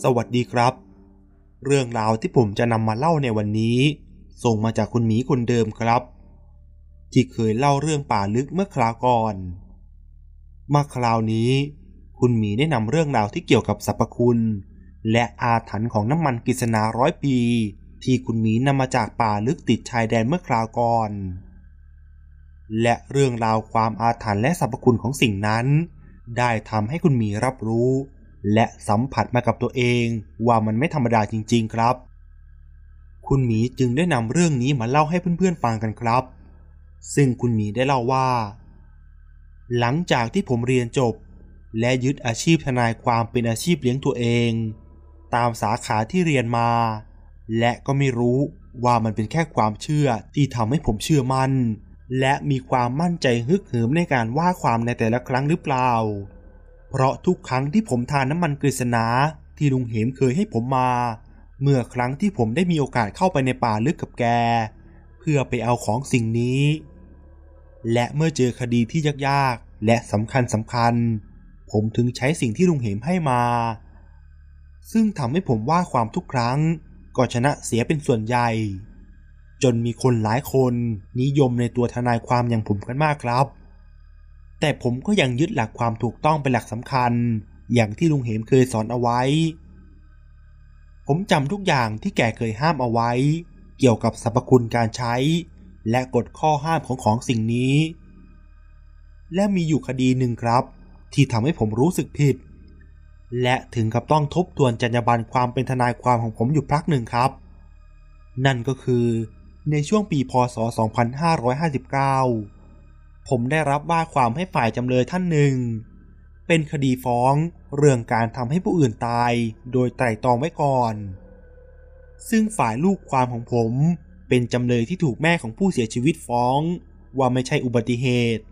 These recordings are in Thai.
สวัสดีครับ เรื่องราวที่ผมจะนำมาเล่าในวันนี้ ส่งมาจากคุณหมีคนเดิมครับ ที่เคยเล่าเรื่องป่าลึกเมื่อคราวก่อนมาคราวนี้ คุณหมีได้นำเรื่องราวที่เกี่ยวกับสรรพคุณ และอาถรรพ์ของน้ำมันกฤษณาร้อยปี ที่คุณหมีนำมาจากป่าลึกติดชายแดนเมื่อคราวก่อน และเรื่องราวความอาถรรพ์และสรรพคุณของสิ่งนั้น ได้ทำให้คุณหมีรับรู้ และสัมผัสมากับตัวเองว่ามันไม่ธรรมดาจริง ๆ ครับ คุณหมีจึงได้นำเรื่องนี้มาเล่าให้เพื่อนๆฟังกันครับ ซึ่งคุณหมีได้เล่าว่า หลังจากที่ผมเรียนจบ และยึดอาชีพทนายความเป็นอาชีพเลี้ยงตัวเอง ตามสาขาที่เรียนมา และก็ไม่รู้ว่ามันเป็นแค่ความเชื่อที่ทำให้ผมเชื่อมัน่นและมีความมั่นใจฮึกเหิมในการว่าความในแต่ละครั้งหรือเปล่า เพราะทุกครั้งที่ผมทานน้ำมันกฤษณาที่ลุงเหมเคยให้ผมมา เมื่อครั้งที่ผมได้มีโอกาสเข้าไปในป่าลึกกับแก เพื่อไปเอาของสิ่งนี้ และเมื่อเจอคดีที่ยากๆ และสำคัญสำคัญ ผมถึงใช้สิ่งที่ลุงเหมให้มา ซึ่งทำให้ผมว่าความทุกครั้งก็ชนะเสียเป็นส่วนใหญ่ จนมีคนหลายคนนิยมในตัวทนายความอย่างผมกันมากครับ แต่ผมก็ยังยึดหลักความถูกต้องเป็นหลักสำคัญ อย่างที่ลุงเหมเคยสอนเอาไว้ ผมจำทุกอย่างที่แกเคยห้ามเอาไว้ เกี่ยวกับสรรพคุณการใช้ และกฎข้อห้ามของของสิ่งนี้ และมีอยู่คดีหนึ่งครับ ที่ทำให้ผมรู้สึกผิด และถึงกับต้องทบทวนจรรยาบรรณความเป็นทนายความของผมอยู่พักหนึ่งครับ นั่นก็คือในช่วงปีพศ 2559 ผมได้รับว่าความให้ฝ่ายจำเลยท่านหนึ่ง เป็นคดีฟ้องเรื่องการทำให้ผู้อื่นตายโดยไตร่ตรองไว้ก่อน ซึ่งฝ่ายลูกความของผมเป็นจำเลยที่ถูกแม่ของผู้เสียชีวิตฟ้อง ว่าไม่ใช่อุบัติเหตุ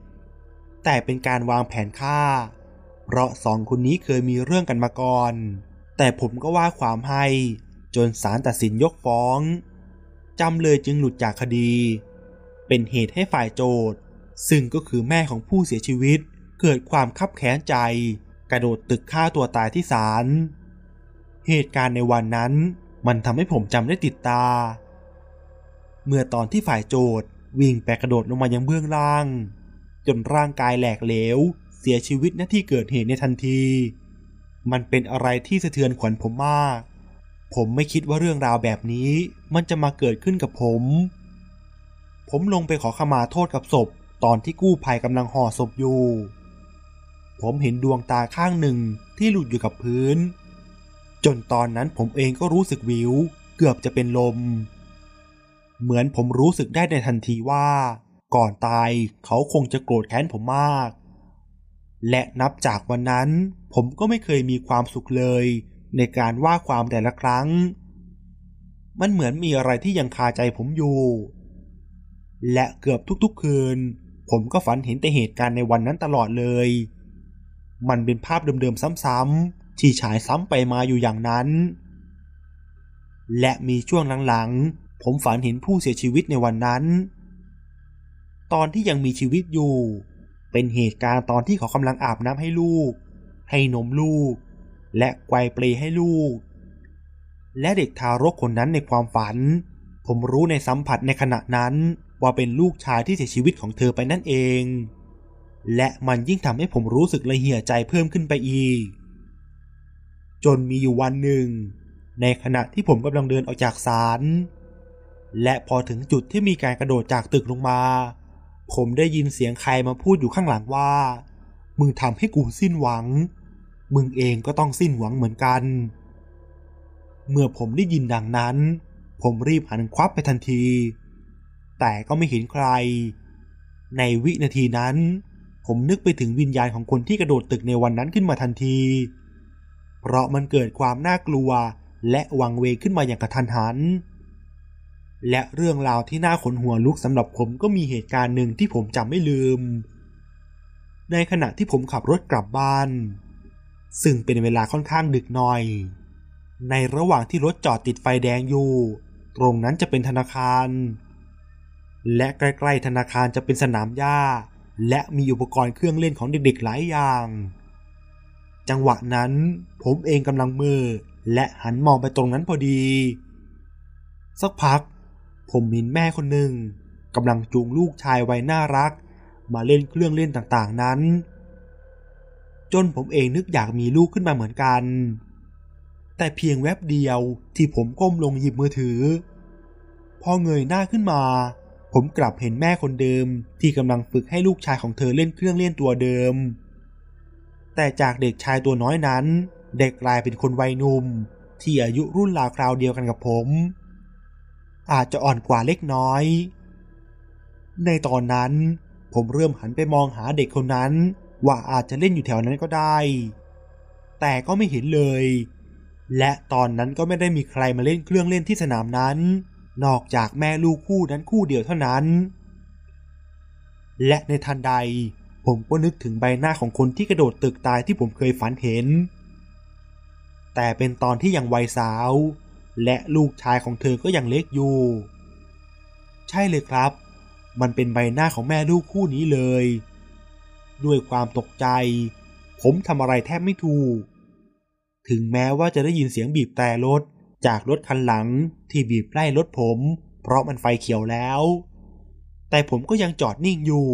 แต่เป็นการวางแผนฆ่า เพราะสองคนนี้เคยมีเรื่องกันมาก่อน แต่ผมก็ว่าความให้จนศาลตัดสินยกฟ้อง จำเลยจึงหลุดจากคดี เป็นเหตุให้ฝ่ายโจทย์ ซึ่งก็คือแม่ของผู้เสียชีวิต เกิดความคับแค้นใจ กระโดดตึกฆ่าตัวตายที่ศาล เหตุการณ์ในวันนั้น มันทำให้ผมจำได้ติดตา เมื่อตอนที่ฝ่ายโจทย์วิ่งไปกระโดดลงมายังเบื้องล่าง จนร่างกายแหลกเหลว เสียชีวิตณที่เกิดเหตุในทันที มันเป็นอะไรที่สะเทือนขวัญผมมาก ผมไม่คิดว่าเรื่องราวแบบนี้ มันจะมาเกิดขึ้นกับผม ผมลงไปขอขมาโทษกับศพ ตอนที่กู้ภัยกำลังห่อศพอยู่ ผมเห็นดวงตาข้างหนึ่งที่หลุดอยู่กับพื้น จนตอนนั้นผมเองก็รู้สึกวิว เกือบจะเป็นลม เหมือนผมรู้สึกได้ในทันทีว่า ก่อนตายเขาคงจะโกรธแค้นผมมาก และนับจากวันนั้น ผมก็ไม่เคยมีความสุขเลย ในการว่าความแต่ละครั้ง มันเหมือนมีอะไรที่ยังคาใจผมอยู่และเกือบทุกๆคืน ผมก็ฝันเห็นแต่เหตุการณ์ในวันนั้นตลอดเลย มันเป็นภาพเดิมๆซ้ำๆที่ฉายซ้ำไปมาอยู่อย่างนั้น และมีช่วงหลังๆ ผมฝันเห็นผู้เสียชีวิตในวันนั้น ตอนที่ยังมีชีวิตอยู่ เป็นเหตุการณ์ตอนที่เขากำลังอาบน้ำให้ลูก ให้นมลูก และไกวเปลให้ลูก และเด็กทารกคนนั้นในความฝัน ผมรู้ในสัมผัสในขณะนั้น ว่าเป็นลูกชายที่เสียชีวิตของเธอไปนั่นเอง และมันยิ่งทำให้ผมรู้สึกละเหี่ยใจเพิ่มขึ้นไปอีก จนมีอยู่วันหนึ่ง ในขณะที่ผมกำลังเดินออกจากศาลและพอถึงจุดที่มีการกระโดดจากตึกลงมา ผมได้ยินเสียงใครมาพูดอยู่ข้างหลังว่า มึงทำให้กูสิ้นหวัง มึงเองก็ต้องสิ้นหวังเหมือนกัน เมื่อผมได้ยินดังนั้น ผมรีบหันควับไปทันที แต่ก็ไม่เห็นใคร ในวินาทีนั้น ผมนึกไปถึงวิญญาณของคนที่กระโดดตึกในวันนั้นขึ้นมาทันที เพราะมันเกิดความน่ากลัวและวังเวงขึ้นมาอย่างกระทันหัน และเรื่องราวที่น่าขนหัวลุกสำหรับผมก็มีเหตุการณ์หนึ่งที่ผมจำไม่ลืม ในขณะที่ผมขับรถกลับบ้าน ซึ่งเป็นเวลาค่อนข้างดึกหน่อย ในระหว่างที่รถจอดติดไฟแดงอยู่ ตรงนั้นจะเป็นธนาคาร และใกล้ๆธนาคารจะเป็นสนามหญ้า และมีอุปกรณ์เครื่องเล่นของเด็กๆหลายอย่าง จังหวะนั้นผมเองกำลังมือและหันมองไปตรงนั้นพอดี สักพัก ผมเห็นแม่คนหนึ่งกำลังจูงลูกชายวัยน่ารัก มาเล่นเครื่องเล่นต่างๆนั้น จนผมเองนึกอยากมีลูกขึ้นมาเหมือนกัน แต่เพียงแวบเดียวที่ผมก้มลงหยิบมือถือ พอเงยหน้าขึ้นมา ผมกลับเห็นแม่คนเดิมที่กำลังฝึกให้ลูกชายของเธอเล่นเครื่องเล่นตัวเดิม แต่จากเด็กชายตัวน้อยนั้น เด็กกลายเป็นคนวัยหนุ่ม ที่อายุรุ่นราวคราวเดียวกันกับผม อาจจะอ่อนกว่าเล็กน้อย ในตอนนั้น ผมเริ่มหันไปมองหาเด็กคนนั้นว่าอาจจะเล่นอยู่แถวนั้นก็ได้ แต่ก็ไม่เห็นเลย และตอนนั้นก็ไม่ได้มีใครมาเล่นเครื่องเล่นที่สนามนั้น นอกจากแม่ลูกคู่นั้นคู่เดียวเท่านั้น และในทันใดผมก็นึกถึงใบหน้าของคนที่กระโดดตึกตายที่ผมเคยฝันเห็น แต่เป็นตอนที่ยังวัยสาว และลูกชายของเธอก็ยังเล็กอยู่ ใช่เลยครับ มันเป็นใบหน้าของแม่ลูกคู่นี้เลย ด้วยความตกใจ ผมทำอะไรแทบไม่ถูก ถึงแม้ว่าจะได้ยินเสียงบีบแต่รถ จากรถคันหลังที่บีบไล่รถผม เพราะมันไฟเขียวแล้ว แต่ผมก็ยังจอดนิ่งอยู่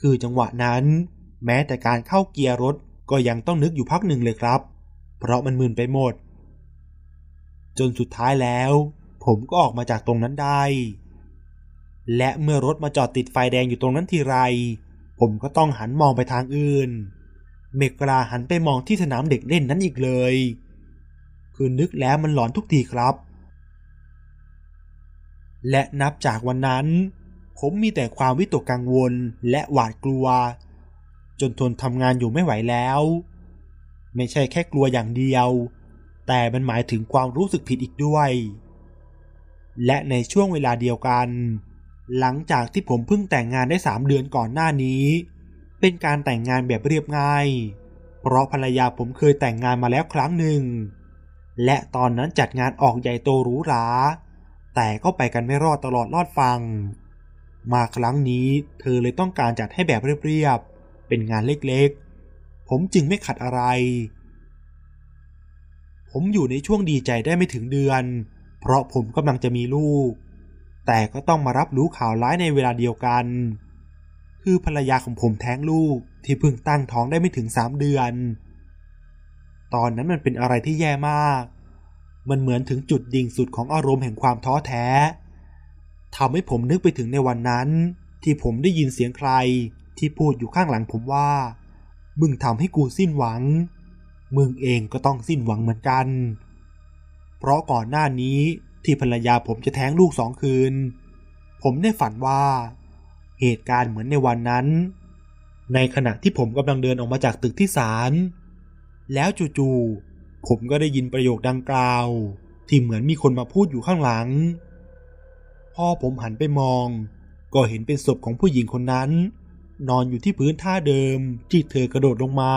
คือจังหวะนั้น แม้แต่การเข้าเกียร์รถก็ยังต้องนึกอยู่พักหนึ่งเลยครับ เพราะมันมึนไปหมด จนสุดท้ายแล้ว ผมก็ออกมาจากตรงนั้นได้ และเมื่อรถมาจอดติดไฟแดงอยู่ตรงนั้นทีไร ผมก็ต้องหันมองไปทางอื่น เมกราหันไปมองที่สนามเด็กเล่นนั้นอีกเลย คือนึกแล้วมันหลอนทุกทีครับ และนับจากวันนั้น ผมมีแต่ความวิตกกังวลและหวาดกลัว จนทนทำงานอยู่ไม่ไหวแล้ว ไม่ใช่แค่กลัวอย่างเดียว แต่มันหมายถึงความรู้สึกผิดอีกด้วย และในช่วงเวลาเดียวกัน หลังจากที่ผมเพิ่งแต่งงานได้สามเดือนก่อนหน้านี้ เป็นการแต่งงานแบบเรียบง่าย เพราะภรรยาผมเคยแต่งงานมาแล้วครั้งหนึ่ง และตอนนั้นจัดงานออกใหญ่โตหรูหรา แต่ก็ไปกันไม่รอดตลอดรอดฟัง มาครั้งนี้เธอเลยต้องการจัดให้แบบเรียบๆ เป็นงานเล็กๆ ผมจึงไม่ขัดอะไร ผมอยู่ในช่วงดีใจได้ไม่ถึงเดือน เพราะผมกำลังจะมีลูก แต่ก็ต้องมารับรู้ข่าวร้ายในเวลาเดียวกัน คือภรรยาของผมแท้งลูกที่เพิ่งตั้งท้องได้ไม่ถึงสามเดือน ตอนนั้นมันเป็นอะไรที่แย่มาก มันเหมือนถึงจุดดิ่งสุดของอารมณ์แห่งความท้อแท้ทำให้ผมนึกไปถึงในวันนั้น ที่ผมได้ยินเสียงใคร ที่พูดอยู่ข้างหลังผมว่า มึงทำให้กูสิ้นหวัง มึงเองก็ต้องสิ้นหวังเหมือนกัน เพราะก่อนหน้านี้ที่ภรรยาผมจะแท้งลูกสองคืน ผมได้ฝันว่า เหตุการณ์เหมือนในวันนั้น ในขณะที่ผมกำลังเดินออกมาจากตึกที่ศาล แล้วจู่ๆผมก็ได้ยินประโยคดังกล่าว ที่เหมือนมีคนมาพูดอยู่ข้างหลัง พอผมหันไปมอง ก็เห็นเป็นศพของผู้หญิงคนนั้น นอนอยู่ที่พื้นท่าเดิมที่เธอกระโดดลงมา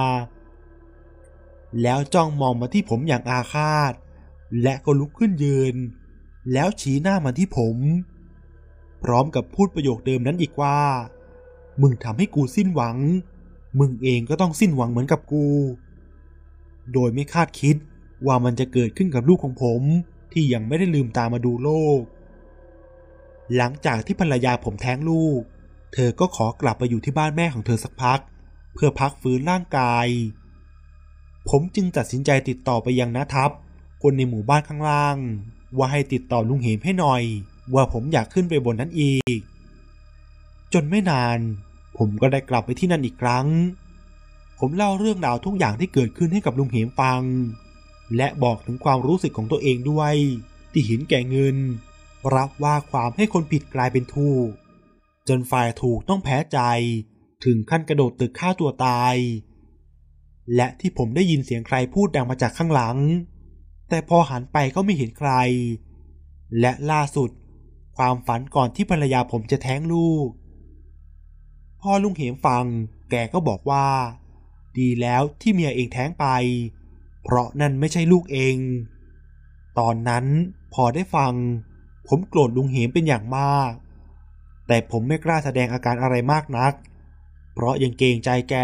แล้วจ้องมองมาที่ผมอย่างอาฆาต และก็ลุกขึ้นยืน แล้วชี้หน้ามาที่ผม พร้อมกับพูดประโยคเดิมนั้นอีกว่า มึงทำให้กูสิ้นหวัง มึงเองก็ต้องสิ้นหวังเหมือนกับกู โดยไม่คาดคิดว่ามันจะเกิดขึ้นกับลูกของผมที่ยังไม่ได้ลืมตามาดูโลก หลังจากที่ภรรยาผมแท้งลูก เธอก็ขอกลับไปอยู่ที่บ้านแม่ของเธอสักพัก เพื่อพักฟื้นร่างกาย ผมจึงตัดสินใจติดต่อไปยังนาทัพคนในหมู่บ้านข้างล่าง ว่าให้ติดต่อลุงเหมให้หน่อย ว่าผมอยากขึ้นไปบนนั้นอีก จนไม่นาน ผมก็ได้กลับไปที่นั่นอีกครั้ง ผมเล่าเรื่องราวทุกอย่างที่เกิดขึ้นให้กับลุงเหมฟัง และบอกถึงความรู้สึกของตัวเองด้วย ที่เห็นแก่เงิน รับว่าความให้คนผิดกลายเป็นถูก จนฝ่ายถูกต้องแพ้ใจ ถึงขั้นกระโดดตึกฆ่าตัวตาย และที่ผมได้ยินเสียงใครพูดดังมาจากข้างหลัง แต่พอหันไปก็ไม่เห็นใคร และล่าสุด ความฝันก่อนที่ภรรยาผมจะแท้งลูก พอลุงเหมฟัง แกก็บอกว่า ดีแล้วที่เมียเองแท้งไป เพราะนั่นไม่ใช่ลูกเอง ตอนนั้นพอได้ฟัง ผมโกรธลุงเหมเป็นอย่างมาก แต่ผมไม่กล้าแสดงอาการอะไรมากนัก เพราะยังเกรงใจแก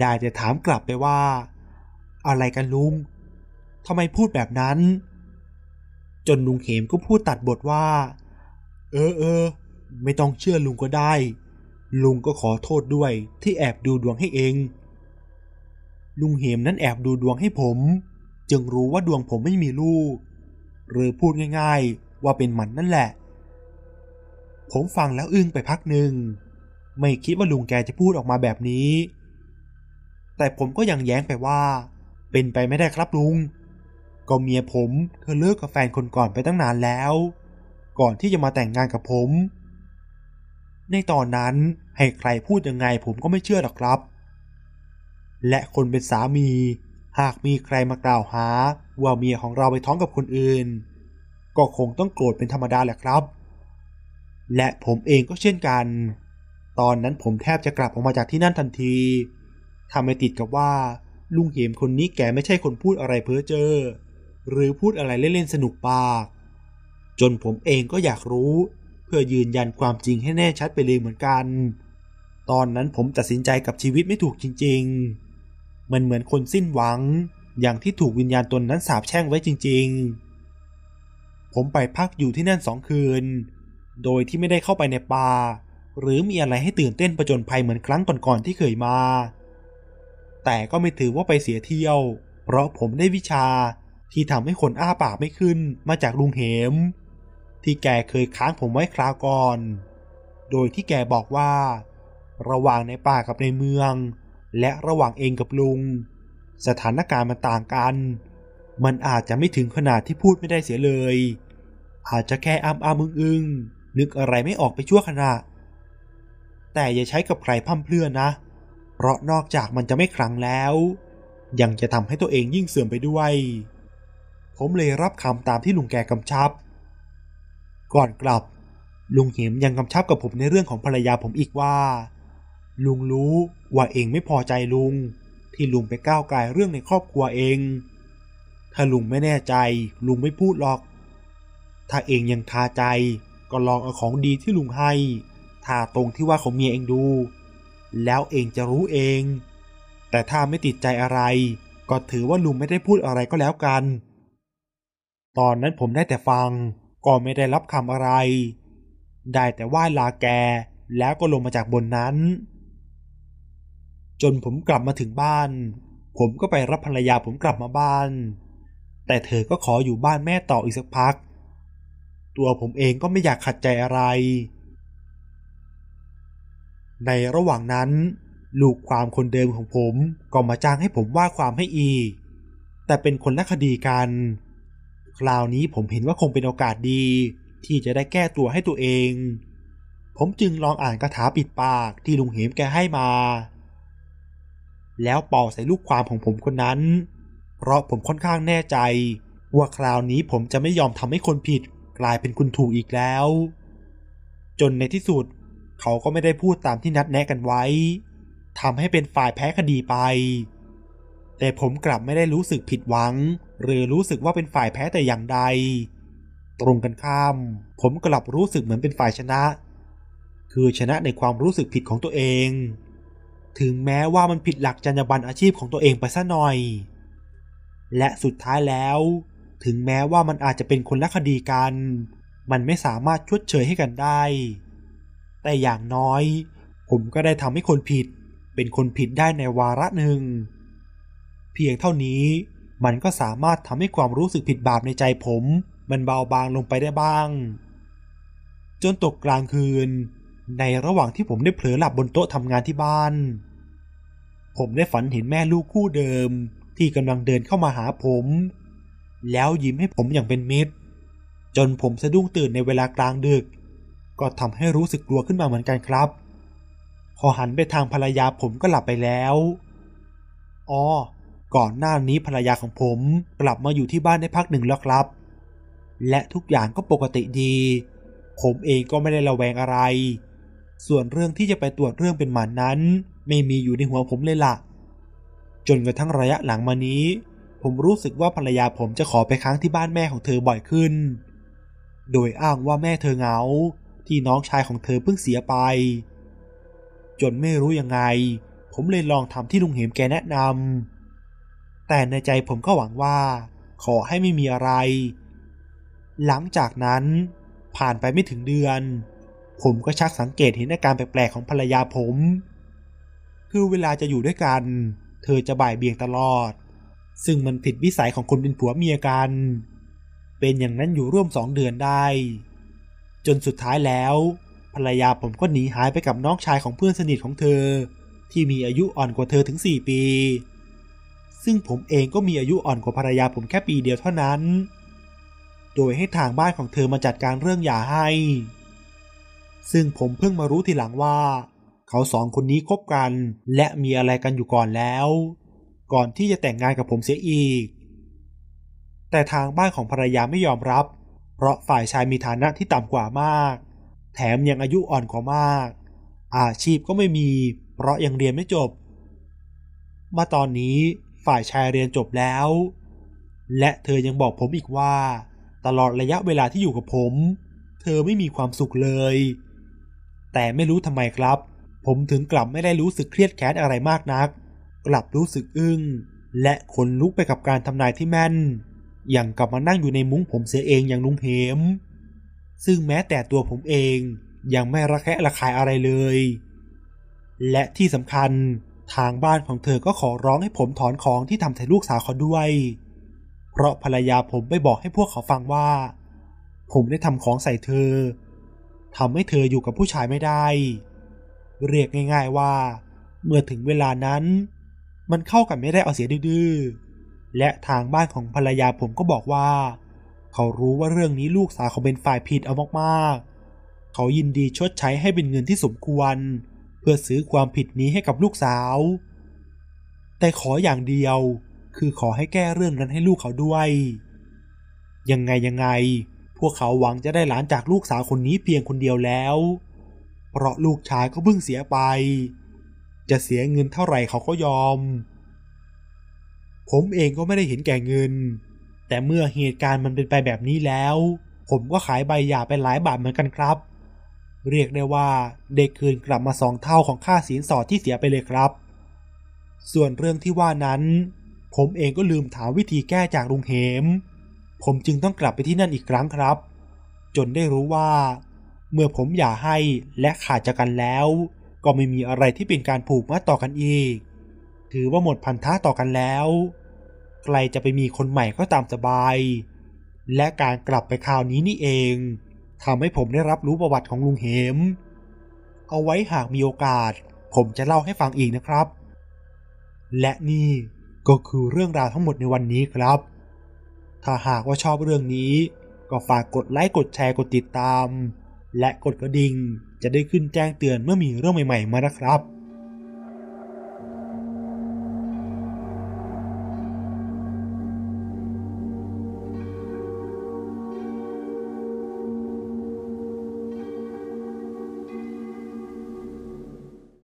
ได้แต่ถามกลับไปว่า อะไรกันลุงทำไมพูดแบบนั้น จนลุงเหมก็พูดตัดบทว่า เออเออไม่ต้องเชื่อลุงก็ได้ ลุงก็ขอโทษด้วยที่แอบดูดวงให้เอง ลุงเหมนั้นแอบดูดวงให้ผม จึงรู้ว่าดวงผมไม่มีลูก หรือพูดง่ายๆ ว่าเป็นหมันนั่นแหละ ผมฟังแล้วอึ้งไปพักหนึ่ง ไม่คิดว่าลุงแกจะพูดออกมาแบบนี้ แต่ผมก็ยังแย้งไปว่า เป็นไปไม่ได้ครับลุง ก็เมียผมเธอเลิกกับแฟนคนก่อนไปตั้งนานแล้ว ก่อนที่จะมาแต่งงานกับผม ในตอนนั้นให้ใครพูดยังไงผมก็ไม่เชื่อหรอกครับ และคนเป็นสามี หากมีใครมากล่าวหา ว่าเมียของเราไปท้องกับคนอื่น ก็คงต้องโกรธเป็นธรรมดาแหละครับ และผมเองก็เช่นกัน ตอนนั้นผมแทบจะกลับออกมาจากที่นั่นทันทีทำให้ติดกับว่า ลุงเหมคนนี้แกไม่ใช่คนพูดอะไรเพ้อเจ้อหรือพูดอะไรเล่นๆสนุกปาก จนผมเองก็อยากรู้ เพื่อยืนยันความจริงให้แน่ชัดไปเลยเหมือนกัน ตอนนั้นผมตัดสินใจกับชีวิตไม่ถูกจริง ๆ มันเหมือนคนสิ้นหวัง อย่างที่ถูกวิญญาณตนนั้นสาบแช่งไว้จริง ๆ ผมไปพักอยู่ที่นั่นสองคืน โดยที่ไม่ได้เข้าไปในป่า หรือมีอะไรให้ตื่นเต้นประจนภัยเหมือนครั้งก่อนๆที่เคยมา แต่ก็ไม่ถือว่าไปเสียเที่ยว เพราะผมได้วิชาที่ทำให้คนอ้าปากไม่ขึ้นมาจากลุงเหม ที่แกเคยค้างผมไว้คราวก่อน โดยที่แกบอกว่า ระหว่างในป่ากับในเมือง และระหว่างเองกับลุง สถานการณ์มันต่างกัน มันอาจจะไม่ถึงขนาดที่พูดไม่ได้เสียเลย อาจจะแค่อ้ำอ้ามึงอึงนึกอะไรไม่ออกไปชั่วขณะ แต่อย่าใช้กับใครพั่มเพลื่อนนะ เพราะนอกจากมันจะไม่ครั้งแล้ว ยังจะทำให้ตัวเองยิ่งเสื่อมไปด้วย ผมเลยรับคำตามที่ลุงแกกำชับ ก่อนกลับ ลุงเหมยังกำชับกับผมในเรื่องของภรรยาผมอีกว่า ลุงรู้ ว่าเองไม่พอใจลุง ที่ลุงไปก้าวไกลเรื่องในครอบครัวเอง ถ้าลุงไม่แน่ใจ ลุงไม่พูดหรอก ถ้าเองยังคาใจก็ลองเอาของดีที่ลุงให้ทาตรงที่ว่าของเมียเองดู แล้วเองจะรู้เอง แต่ถ้าไม่ติดใจอะไร ก็ถือว่าลุงไม่ได้พูดอะไรก็แล้วกัน ตอนนั้นผมได้แต่ฟัง ก็ไม่ได้รับคำอะไร ได้แต่ว่าลาแก แล้วก็ลงมาจากบนนั้น จนผมกลับมาถึงบ้าน ผมก็ไปรับภรรยาผมกลับมาบ้าน แต่เธอก็ขออยู่บ้านแม่ต่ออีกสักพัก ตัวผมเองก็ไม่อยากขัดใจอะไร ในระหว่างนั้น ลูกความคนเดิมของผมก็มาจ้างให้ผมว่าความให้อีก แต่เป็นคนละคดีกัน คราวนี้ผมเห็นว่าคงเป็นโอกาสดี ที่จะได้แก้ตัวให้ตัวเอง ผมจึงลองอ่านคาถาปิดปากที่ลุงเหมแกให้มา แล้วเป่าใส่ลูกความของผมคนนั้น เพราะผมค่อนข้างแน่ใจ ว่าคราวนี้ผมจะไม่ยอมทำให้คนผิดกลายเป็นคุณถูกอีกแล้ว จนในที่สุด เขาก็ไม่ได้พูดตามที่นัดแนะกันไว้ทำให้เป็นฝ่ายแพ้คดีไป แต่ผมกลับไม่ได้รู้สึกผิดหวัง หรือรู้สึกว่าเป็นฝ่ายแพ้แต่อย่างใด ตรงกันข้าม ผมกลับรู้สึกเหมือนเป็นฝ่ายชนะ คือชนะในความรู้สึกผิดของตัวเอง ถึงแม้ว่ามันผิดหลักจรรยาบรรณอาชีพของตัวเองไปซะหน่อย และสุดท้ายแล้ว ถึงแม้ว่ามันอาจจะเป็นคนละคดีกัน มันไม่สามารถชดเชยให้กันได้ แต่อย่างน้อย ผมก็ได้ทำให้คนผิด เป็นคนผิดได้ในวาระหนึ่ง เพียงเท่านี้มันก็สามารถทำให้ความรู้สึกผิดบาปในใจผม มันเบาบางลงไปได้บ้าง จนตกกลางคืน ในระหว่างที่ผมได้เผลอหลับบนโต๊ะทำงานที่บ้าน ผมได้ฝันเห็นแม่ลูกคู่เดิม ที่กำลังเดินเข้ามาหาผม แล้วยิ้มให้ผมอย่างเป็นมิตร จนผมสะดุ้งตื่นในเวลากลางดึก ก็ทำให้รู้สึกกลัวขึ้นมาเหมือนกันครับ พอหันไปทางภรรยาผมก็หลับไปแล้วอ๋อก่อนหน้านี้ภรรยาของผมกลับมาอยู่ที่บ้านได้พักหนึ่งแล้วครับ และทุกอย่างก็ปกติดี ผมเองก็ไม่ได้ระแวงอะไร ส่วนเรื่องที่จะไปตรวจเรื่องเป็นหมันนั้น ไม่มีอยู่ในหัวผมเลยละ่ะ จนกระทั่งระยะหลังมานี้ ผมรู้สึกว่าภรรยาผมจะขอไปค้างที่บ้านแม่ของเธอบ่อยขึ้น โดยอ้างว่าแม่เธอเหงา ที่น้องชายของเธอเพิ่งเสียไป จนไม่รู้ยังไง ผมเลยลองทำที่ลุงเหมแกแนะนำแต่ในใจผมก็หวังว่า ขอให้ไม่มีอะไร หลังจากนั้นผ่านไปไม่ถึงเดือน ผมก็ชักสังเกตเห็นอาการแปลกๆของภรรยาผม คือเวลาจะอยู่ด้วยกัน เธอจะบ่ายเบี่ยงตลอด ซึ่งมันผิดวิสัยของคนเป็นผัวเมียกัน เป็นอย่างนั้นอยู่ร่วมสองเดือนได้ จนสุดท้ายแล้ว ภรรยาผมก็หนีหายไปกับน้องชายของเพื่อนสนิทของเธอ ที่มีอายุอ่อนกว่าเธอถึง 4 ปี ซึ่งผมเองก็มีอายุอ่อนกว่าภรรยาผมแค่ปีเดียวเท่านั้น โดยให้ทางบ้านของเธอมาจัดการเรื่องหย่าให้ ซึ่งผมเพิ่งมารู้ทีหลังว่า เขาสองคนนี้คบกัน และมีอะไรกันอยู่ก่อนแล้ว ก่อนที่จะแต่งงานกับผมเสียอีก แต่ทางบ้านของภรรยาไม่ยอมรับ เพราะฝ่ายชายมีฐานะที่ต่ำกว่ามาก แถมยังอายุอ่อนกว่ามาก อาชีพก็ไม่มี เพราะยังเรียนไม่จบ มาตอนนี้ฝ่ายชายเรียนจบแล้ว และเธอยังบอกผมอีกว่า ตลอดระยะเวลาที่อยู่กับผม เธอไม่มีความสุขเลย แต่ไม่รู้ทำไมครับ ผมถึงกลับไม่ได้รู้สึกเครียดแค้นอะไรมากนัก กลับรู้สึกอึ้ง และขนลุกไปกับการทำนายที่แม่น อย่างกลับมานั่งอยู่ในมุ้งผมเสียเองอย่างลุงเหมซึ่งแม้แต่ตัวผมเองยังไม่ระแคะระคายอะไรเลย และที่สำคัญทางบ้านของเธอก็ขอร้องให้ผมถอนของที่ทำใส่ลูกสาวเขาด้วย เพราะภรรยาผมไปบอกให้พวกเขาฟังว่า ผมได้ทำของใส่เธอ ทำให้เธออยู่กับผู้ชายไม่ได้ เรียกง่ายๆว่า เมื่อถึงเวลานั้น มันเข้ากันไม่ได้เอาเสียดื้อและทางบ้านของภรรยาผมก็บอกว่า เขารู้ว่าเรื่องนี้ลูกสาวเขาเป็นฝ่ายผิดเอามากๆ เขายินดีชดใช้ให้เป็นเงินที่สมควร เพื่อซื้อความผิดนี้ให้กับลูกสาว แต่ขออย่างเดียวคือขอให้แก้เรื่องนั้นให้ลูกเขาด้วย ยังไงยังไง พวกเขาหวังจะได้หลานจากลูกสาวคนนี้เพียงคนเดียวแล้ว เพราะลูกชายก็เพิ่งเสียไป จะเสียเงินเท่าไหร่เขาก็ยอม ผมเองก็ไม่ได้เห็นแก่เงิน แต่เมื่อเหตุการณ์มันเป็นไปแบบนี้แล้ว ผมก็ขายใบหย่าไปหลายบาทเหมือนกันครับ เรียกได้ว่าเด็กคืนกลับมาสองเท่าของค่าสินสอดที่เสียไปเลยครับ ส่วนเรื่องที่ว่านั้น ผมเองก็ลืมถามวิธีแก้จากลุงเหม ผมจึงต้องกลับไปที่นั่นอีกครั้งครับ จนได้รู้ว่า เมื่อผมหย่าให้และขาดจากกันแล้ว ก็ไม่มีอะไรที่เป็นการผูกมัดต่อกันอีก ถือว่าหมดพันธะต่อกันแล้ว ใครจะไปมีคนใหม่ก็ตามสบาย และการกลับไปคราวนี้นี่เองทำให้ผมได้รับรู้ประวัติของลุงเหม เอาไว้หากมีโอกาส ผมจะเล่าให้ฟังอีกนะครับ และนี่ก็คือเรื่องราวทั้งหมดในวันนี้ครับ ถ้าหากว่าชอบเรื่องนี้ ก็ฝากกดไลค์กดแชร์กดติดตาม และกดกระดิ่งจะได้ขึ้นแจ้งเตือนเมื่อมีเรื่องใหม่ๆมานะครับ